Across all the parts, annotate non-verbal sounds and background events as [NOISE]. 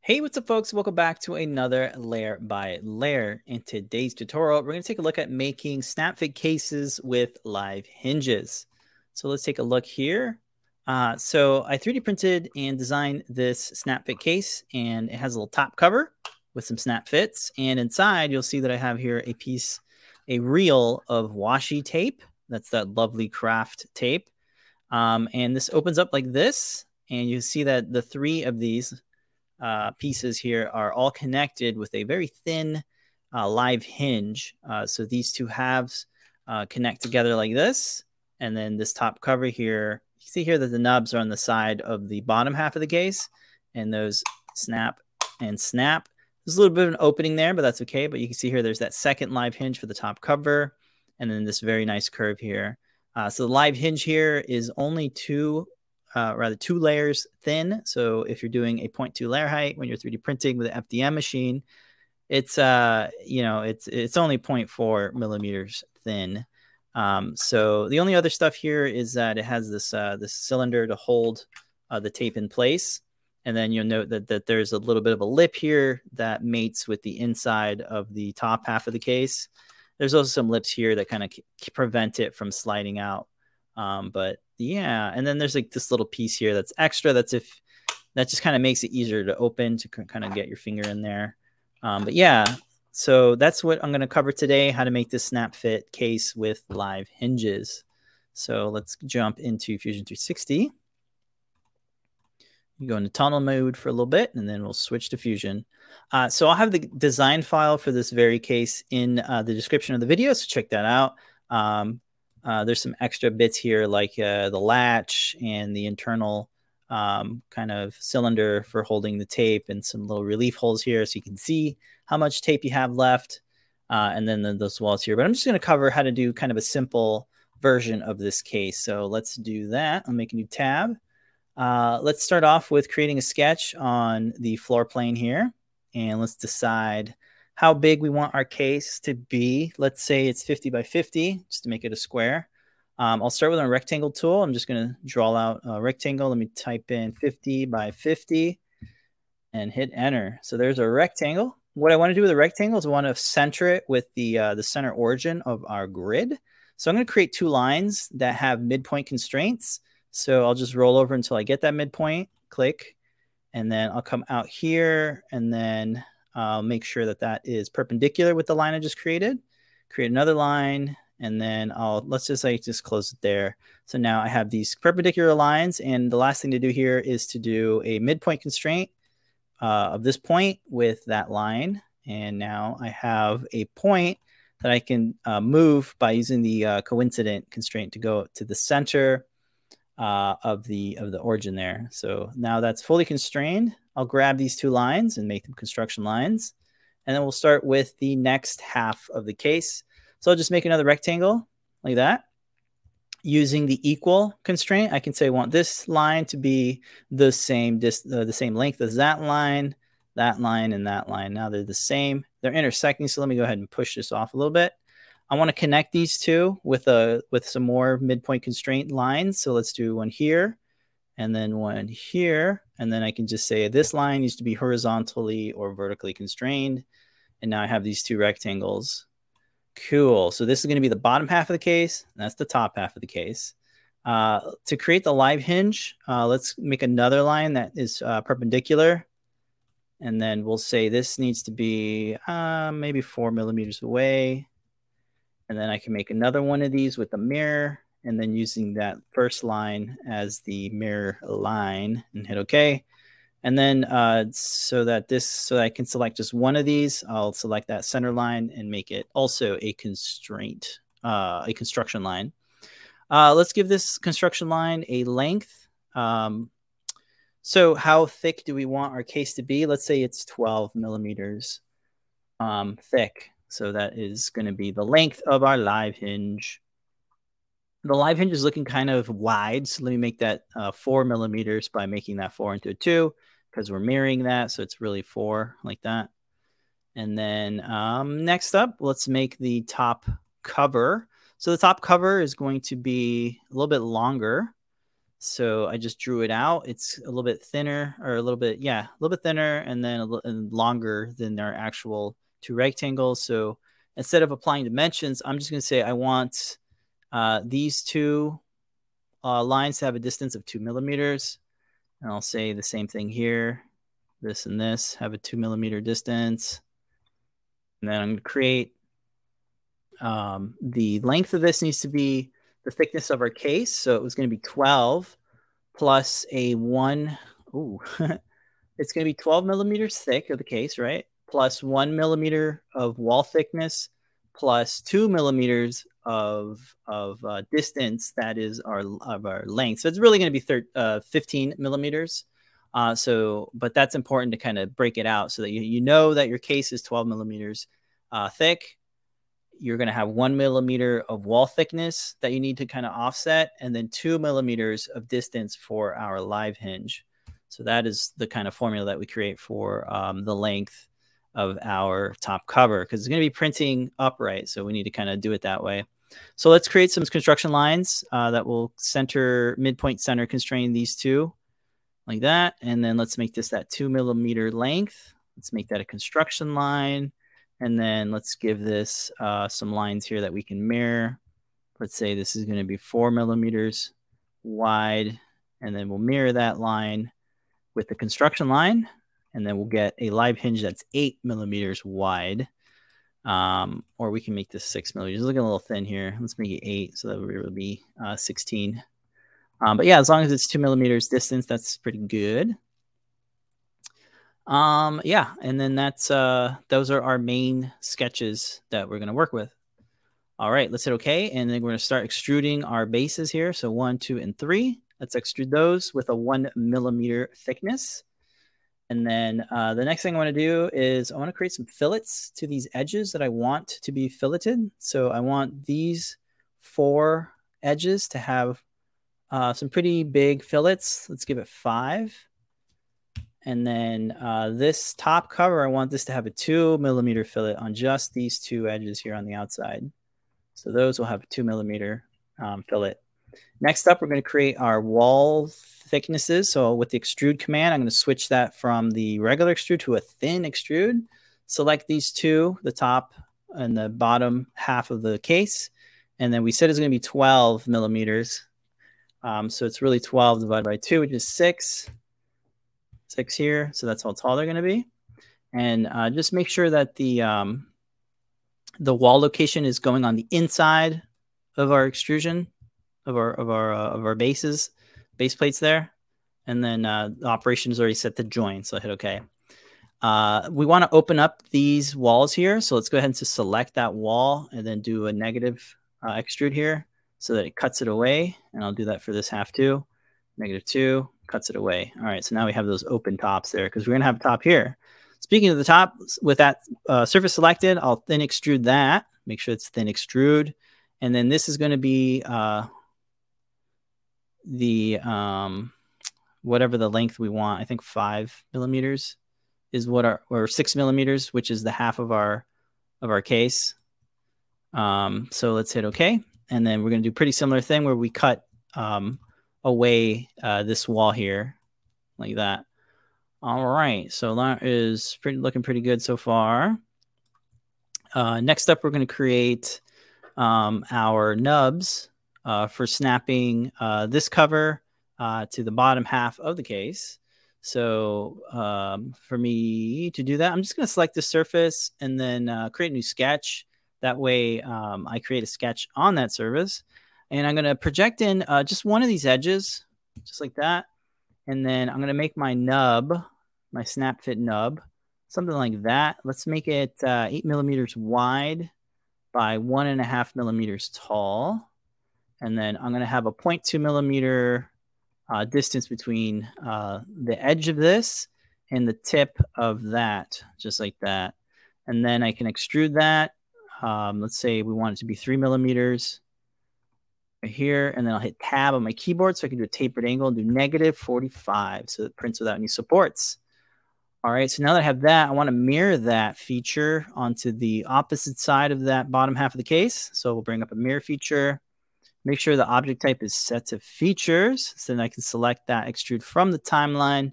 Hey, what's up folks? Welcome back to another layer by layer. In today's tutorial, we're going to take a look at making snap-fit cases with live hinges. So let's take a look here. Uh, so I 3D printed and designed this snap-fit case and it has a little top cover with some snap fits. And inside you'll see that I have here a piece, a reel of washi tape. That's that lovely craft tape. Um, and this opens up like this. And you see that the three of these uh, pieces here are all connected with a very thin uh, live hinge. Uh, so these two halves uh, connect together like this. And then this top cover here, you see here that the nubs are on the side of the bottom half of the case. And those snap and snap. There's a little bit of an opening there, but that's okay. But you can see here there's that second live hinge for the top cover. And then this very nice curve here. Uh, so the live hinge here is only two uh, rather two layers thin. So if you're doing a 0.2 layer height when you're 3D printing with an FDM machine, it's uh you know it's it's only 0.4 millimeters thin. Um, so the only other stuff here is that it has this uh, this cylinder to hold uh, the tape in place. And then you'll note that, that there's a little bit of a lip here that mates with the inside of the top half of the case. There's also some lips here that kind of prevent it from sliding out. Um, but yeah, and then there's like this little piece here that's extra. That's if that just kind of makes it easier to open to kind of get your finger in there. Um, but yeah, so that's what I'm going to cover today, how to make this snap fit case with live hinges. So let's jump into Fusion 360. You go into tunnel mode for a little bit, and then we'll switch to Fusion. Uh, so I'll have the design file for this very case in uh, the description of the video, so check that out. Um, uh, there's some extra bits here like uh, the latch and the internal um, kind of cylinder for holding the tape and some little relief holes here so you can see how much tape you have left. Uh, and then the, those walls here. But I'm just going to cover how to do kind of a simple version of this case. So let's do that. I'll make a new tab. Uh, let's start off with creating a sketch on the floor plane here. And let's decide how big we want our case to be. Let's say it's 50 by 50, just to make it a square. Um, I'll start with a rectangle tool. I'm just going to draw out a rectangle. Let me type in 50 by 50 and hit enter. So there's a rectangle. What I want to do with a rectangle is I want to center it with the, uh, the center origin of our grid. So I'm going to create two lines that have midpoint constraints. So I'll just roll over until I get that midpoint, click, and then I'll come out here and then I'll make sure that that is perpendicular with the line I just created. Create another line, and then I'll, let's just like just close it there. So now I have these perpendicular lines, and the last thing to do here is to do a midpoint constraint uh, of this point with that line. And now I have a point that I can uh, move by using the uh, coincident constraint to go to the center uh, of the of the origin there. So now that's fully constrained. I'll grab these two lines and make them construction lines. And then we'll start with the next half of the case. So I'll just make another rectangle like that. Using the equal constraint, I can say I want this line to be the same dis uh, the same length as that line, that line, and that line. Now they're the same. They're intersecting. So let me go ahead and push this off a little bit. I want to connect these two with a with some more midpoint constraint lines. So let's do one here and then one here. And then I can just say this line needs to be horizontally or vertically constrained. And now I have these two rectangles. Cool. So this is going to be the bottom half of the case. that's the top half of the case. Uh, to create the live hinge, uh, let's make another line that is uh, perpendicular. And then we'll say this needs to be uh, maybe four millimeters away. And then I can make another one of these with a mirror and then using that first line as the mirror line and hit OK. And then uh, so that this, so I can select just one of these, I'll select that center line and make it also a constraint, uh, a construction line. Uh, let's give this construction line a length. Um, so how thick do we want our case to be? Let's say it's 12 millimeters um, thick. So that is going to be the length of our live hinge the live hinge is looking kind of wide. So let me make that uh, four millimeters by making that four into a two because we're mirroring that. So it's really four like that. And then um, next up, let's make the top cover. So the top cover is going to be a little bit longer. So I just drew it out. It's a little bit thinner or a little bit, yeah, a little bit thinner and then a little longer than our actual two rectangles. So instead of applying dimensions, I'm just going to say I want uh, these two uh, lines have a distance of two millimeters. And I'll say the same thing here. This and this have a two millimeter distance. And then I'm going to create um, the length of this needs to be the thickness of our case. So it was going to be 12 plus a one. Ooh, [LAUGHS] it's going to be 12 millimeters thick of the case, right? Plus one millimeter of wall thickness plus two millimeters of of uh, distance that is our of our length. So it's really going to be thir- uh, 15 millimeters. Uh, so, but that's important to kind of break it out so that you, you know that your case is 12 millimeters uh, thick. You're going to have one millimeter of wall thickness that you need to kind of offset, and then two millimeters of distance for our live hinge. So that is the kind of formula that we create for um, the length of our top cover because it's going to be printing upright. So we need to kind of do it that way. So let's create some construction lines uh, that will center, midpoint center constrain these two like that. And then let's make this that two millimeter length. Let's make that a construction line. And then let's give this uh, some lines here that we can mirror. Let's say this is going to be four millimeters wide. And then we'll mirror that line with the construction line. And then we'll get a live hinge that's eight millimeters wide. Um, or we can make this six millimeters. It's looking a little thin here. Let's make it eight, so that would be uh, 16. Um, but yeah, as long as it's two millimeters distance, that's pretty good. Um, yeah, and then that's uh, those are our main sketches that we're gonna work with. All right, let's hit OK, and then we're gonna start extruding our bases here. So one, two, and three. Let's extrude those with a one millimeter thickness. And then uh, the next thing I want to do is I want to create some fillets to these edges that I want to be filleted. So I want these four edges to have uh, some pretty big fillets. Let's give it five. And then uh, this top cover, I want this to have a two millimeter fillet on just these two edges here on the outside. So those will have a two millimeter um, fillet. Next up, we're going to create our wall thicknesses. So with the extrude command, I'm going to switch that from the regular extrude to a thin extrude. Select these two, the top and the bottom half of the case. And then we said it's going to be 12 millimeters. Um, so it's really 12 divided by 2, which is 6. 6 here. So that's how tall they're going to be. And uh, just make sure that the, um, the wall location is going on the inside of our extrusion of our of our uh, of our bases base plates there. And then uh, the operation is already set to join. So I hit OK. Uh, we want to open up these walls here. So let's go ahead and just select that wall and then do a negative uh, extrude here so that it cuts it away. And I'll do that for this half too. Negative two cuts it away. All right. So now we have those open tops there because we're going to have a top here. Speaking of the top, with that uh, surface selected, I'll thin extrude that. Make sure it's thin extrude. And then this is going to be uh, the um, whatever the length we want. I think five millimeters is what our or six millimeters, which is the half of our of our case. Um, so let's hit OK, and then we're going to do pretty similar thing where we cut um, away uh, this wall here like that. All right, so that is pretty looking pretty good so far. Uh, next up, we're going to create um, our nubs for snapping uh, this cover uh, to the bottom half of the case. So um, for me to do that, I'm just going to select the surface and then uh, create a new sketch. That way um, I create a sketch on that surface. And I'm going to project in uh, just one of these edges, just like that. And then I'm going to make my nub, my snap fit nub, something like that. Let's make it uh, eight millimeters wide by one and a half millimeters tall. And then I'm going to have a 0.2 millimeter uh, distance between uh, the edge of this and the tip of that, just like that. And then I can extrude that. Um, let's say we want it to be three millimeters right here. And then I'll hit tab on my keyboard so I can do a tapered angle and do negative 45. So it prints without any supports. All right, so now that I have that, I want to mirror that feature onto the opposite side of that bottom half of the case. So we'll bring up a mirror feature Make sure the object type is set to features. So then I can select that extrude from the timeline.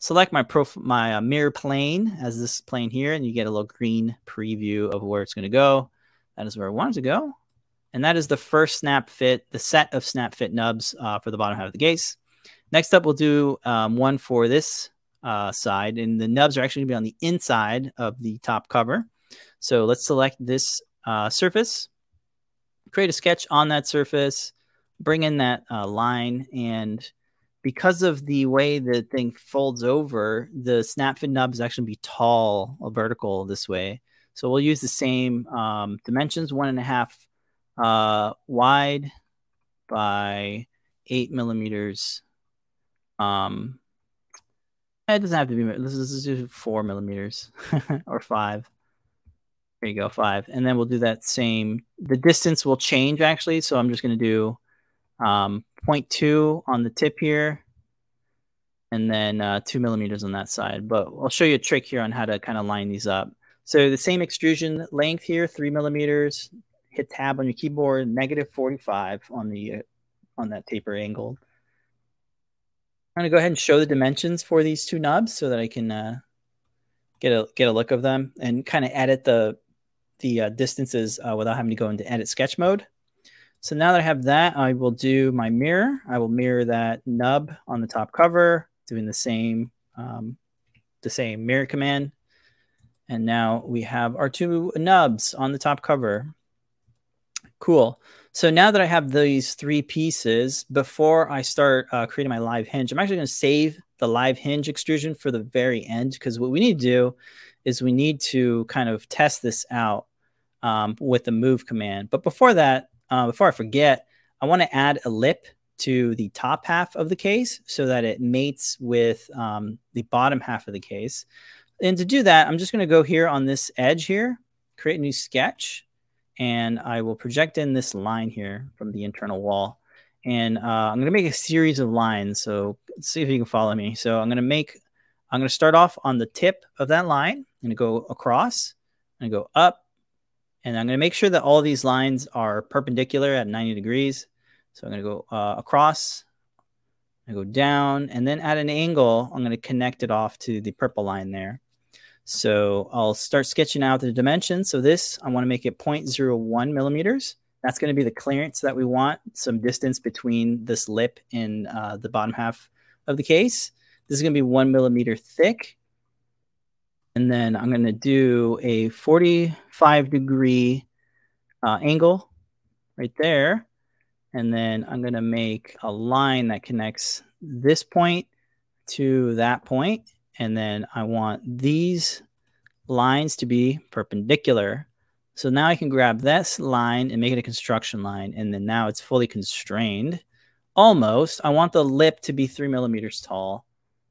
Select my prof my uh, mirror plane as this plane here, and you get a little green preview of where it's going to go. That is where I want it to go. And that is the first snap fit, the set of snap fit nubs uh, for the bottom half of the case. Next up, we'll do um, one for this uh, side, and the nubs are actually going to be on the inside of the top cover. So let's select this uh, surface, create a sketch on that surface, bring in that uh, line, and because of the way the thing folds over, the snap fit nub is actually be tall, vertical this way. So we'll use the same um, dimensions, one and a half uh, wide by eight millimeters. Um, it doesn't have to be. This is just four millimeters [LAUGHS] or five. There you go, five. And then we'll do that same. The distance will change actually. So I'm just going to do um, 0.2 on the tip here and then uh, two millimeters on that side. But I'll show you a trick here on how to kind of line these up. So the same extrusion length here, three millimeters, hit tab on your keyboard, negative 45 on the uh, on that taper angle. I'm going to go ahead and show the dimensions for these two knobs so that I can uh, get a get a look of them and kind of edit the the uh, distances uh, without having to go into edit sketch mode. So now that I have that, I will do my mirror. I will mirror that nub on the top cover, doing the same um, the same mirror command. And now we have our two nubs on the top cover. Cool. So now that I have these three pieces, before I start uh, creating my live hinge, I'm actually going to save the live hinge extrusion for the very end because what we need to do is we need to kind of test this out um, with the move command. But before that, uh, before I forget, I want to add a lip to the top half of the case so that it mates with um, the bottom half of the case. And to do that, I'm just going to go here on this edge here, create a new sketch and I will project in this line here from the internal wall. And uh, I'm going to make a series of lines. So see if you can follow me. So I'm going to make, I'm going to start off on the tip of that line. I'm going to go across and go up. And I'm going to make sure that all these lines are perpendicular at 90 degrees. So I'm going to go uh, across, I go down, and then at an angle, I'm going to connect it off to the purple line there. So I'll start sketching out the dimensions. So this, I want to make it 0.01 millimeters. That's going to be the clearance that we want, some distance between this lip and uh, the bottom half of the case. This is going to be one millimeter thick. And then I'm going to do a 45 degree uh, angle right there. And then I'm going to make a line that connects this point to that point. point and then I want these lines to be perpendicular. So now I can grab this line and make it a construction line. And then now it's fully constrained. Almost. I want the lip to be three millimeters tall.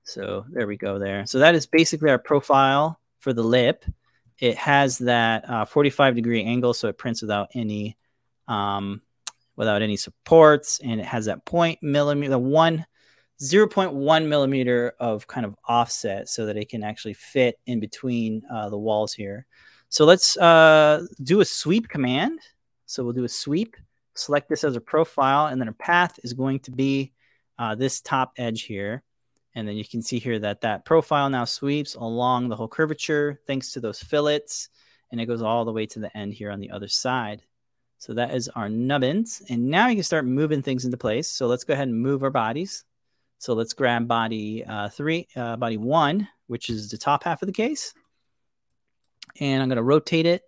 So there we go there. So that is basically our profile for the lip. It has that uh, 45 degree angle, so it prints without any um, without any supports, and it has that point millimeter, the one 0.1 millimeter of kind of offset so that it can actually fit in between uh, the walls here. So let's uh, do a sweep command. So we'll do a sweep, select this as a profile, and then a path is going to be uh, this top edge here. And then you can see here that that profile now sweeps along the whole curvature thanks to those fillets. And it goes all the way to the end here on the other side. So that is our nubbins. And now you can start moving things into place. So let's go ahead and move our bodies. So let's grab body uh, three, uh, body one, which is the top half of the case. And I'm going to rotate it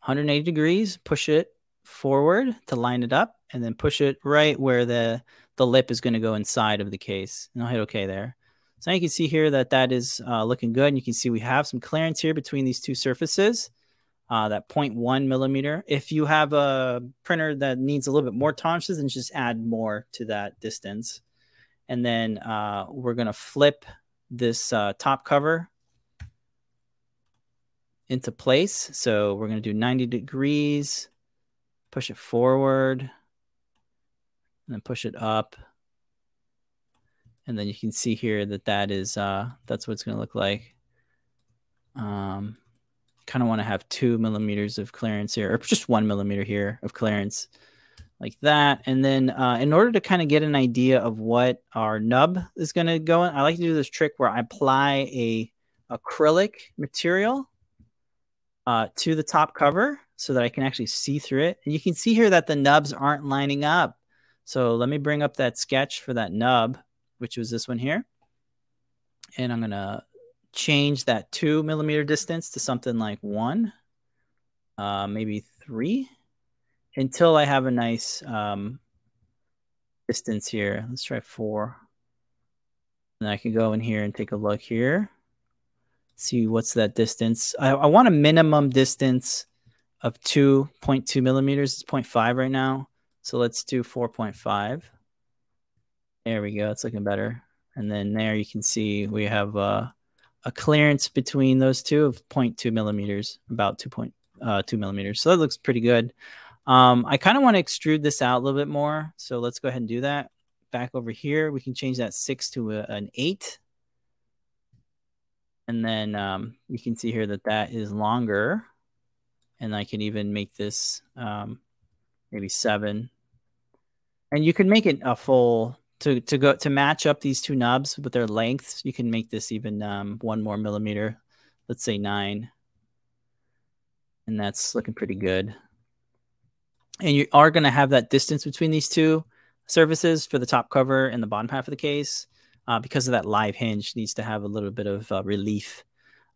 180 degrees, push it forward to line it up, and then push it right where the, the lip is going to go inside of the case. And I'll hit OK there. So now you can see here that that is uh, looking good. And you can see we have some clearance here between these two surfaces, uh, that 0.1 millimeter. If you have a printer that needs a little bit more tolerances, then just add more to that distance. And then uh, we're going to flip this uh, top cover into place. So we're going to do 90 degrees, push it forward, and then push it up. And then you can see here that that is, uh, that's what it's going to look like. Um, kind of want to have two millimeters of clearance here, or just one millimeter here of clearance like that. And then uh, in order to kind of get an idea of what our nub is going to go in, I like to do this trick where I apply a acrylic material uh, to the top cover so that I can actually see through it. And you can see here that the nubs aren't lining up. So let me bring up that sketch for that nub, which was this one here. And I'm going to change that two millimeter distance to something like one, uh, maybe three until I have a nice um, distance here. Let's try four. And I can go in here and take a look here. See what's that distance. I, I want a minimum distance of 2.2 millimeters. It's 0.5 right now. So let's do 4.5. There we go. It's looking better. And then there you can see we have uh, a clearance between those two of 0.2 millimeters, about 2.2 uh, millimeters. So that looks pretty good. Um, I kind of want to extrude this out a little bit more. So let's go ahead and do that. Back over here, we can change that six to a, an eight. And then um, you can see here that that is longer. And I can even make this um, maybe seven. And you can make it a full to, to go to match up these two nubs with their lengths. You can make this even um, one more millimeter. Let's say nine. And that's looking pretty good and you are going to have that distance between these two surfaces for the top cover and the bottom half of the case uh, because of that live hinge needs to have a little bit of uh, relief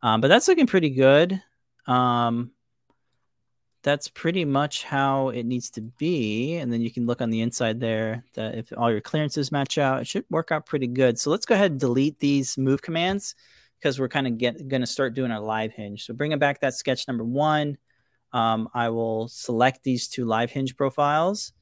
um, but that's looking pretty good um, that's pretty much how it needs to be and then you can look on the inside there that if all your clearances match out it should work out pretty good so let's go ahead and delete these move commands because we're kind of get going to start doing our live hinge so bringing back that sketch number one um, I will select these two live hinge profiles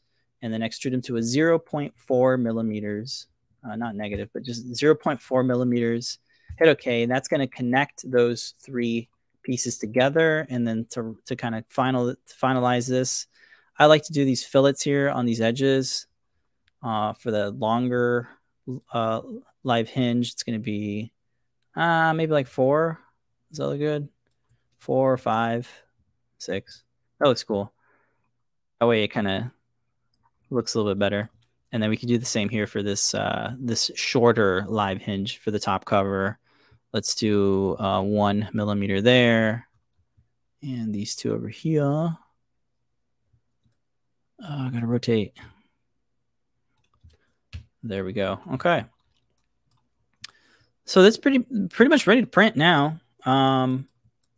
and then extrude them to a 0.4 millimeters, uh, not negative, but just 0.4 millimeters. Hit OK, and that's going to connect those three pieces together. And then to, to kind of final finalize this, I like to do these fillets here on these edges uh, for the longer uh, live hinge. It's going to be uh, maybe like four. Is that look good? Four five six. That looks cool. That way it kind of looks a little bit better. And then we can do the same here for this uh, this shorter live hinge for the top cover. Let's do uh, one millimeter there. And these two over here. Uh, I gotta rotate. There we go. Okay. So that's pretty pretty much ready to print now. Um,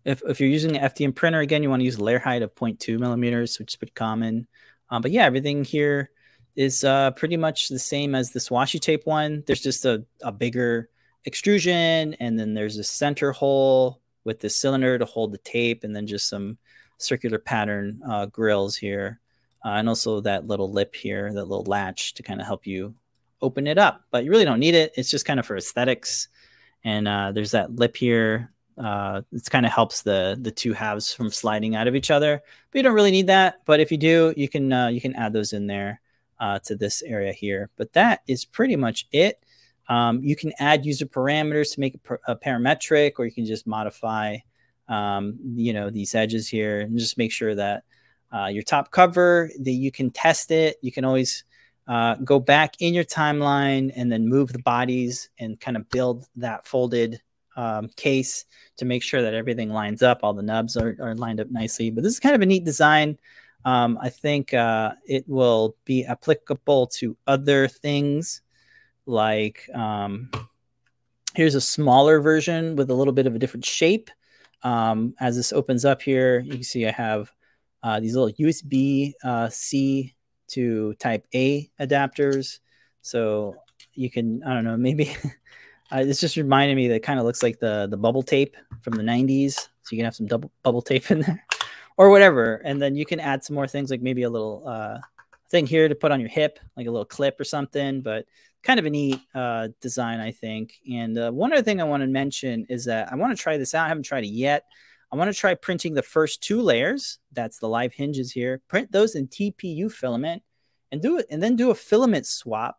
if, if you're using an FDM printer, again, you want to use layer height of 0.2 millimeters, which is pretty common. Um, but yeah, everything here is uh, pretty much the same as this washi tape one. There's just a, a bigger extrusion, and then there's a center hole with the cylinder to hold the tape, and then just some circular pattern uh, grills here. Uh, and also that little lip here, that little latch to kind of help you open it up. But you really don't need it. It's just kind of for aesthetics. And uh, there's that lip here uh, it kind of helps the the two halves from sliding out of each other. But you don't really need that. But if you do, you can uh, you can add those in there uh, to this area here. But that is pretty much it. Um, you can add user parameters to make it a parametric, or you can just modify, um, you know, these edges here and just make sure that uh, your top cover that you can test it. You can always uh, go back in your timeline and then move the bodies and kind of build that folded um, case to make sure that everything lines up. All the nubs are, are lined up nicely. But this is kind of a neat design. Um, I think uh, it will be applicable to other things like um, here's a smaller version with a little bit of a different shape. Um, as this opens up here, you can see I have uh, these little USB uh, C to type A adapters. So you can, I don't know, maybe [LAUGHS] Uh, it's just reminded me that kind of looks like the the bubble tape from the 90s. So you can have some double bubble tape in there [LAUGHS] or whatever. And then you can add some more things like maybe a little uh, thing here to put on your hip, like a little clip or something. But kind of a neat uh, design, I think. And uh, one other thing I want to mention is that I want to try this out. I haven't tried it yet. I want to try printing the first two layers. That's the live hinges here. Print those in TPU filament and do it, and then do a filament swap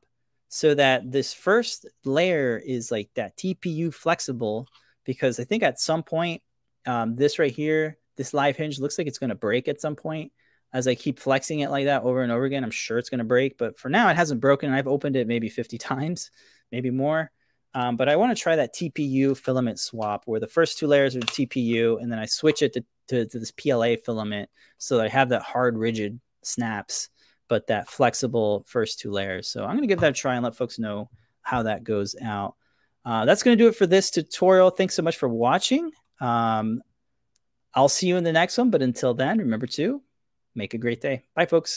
so that this first layer is like that TPU flexible because I think at some point um, this right here, this live hinge looks like it's going to break at some point. As I keep flexing it like that over and over again, I'm sure it's going to break. But for now, it hasn't broken. I've opened it maybe 50 [LAUGHS] times, maybe more. Um, but I want to try that TPU filament swap where the first two layers are TPU and then I switch it to, to, to this PLA filament so that I have that hard, rigid snaps, but that flexible first two layers. So I'm going to give that a try and let folks know how that goes out. Uh, that's going to do it for this tutorial. Thanks so much for watching. Um, I'll see you in the next one, but until then, remember to make a great day. Bye, folks.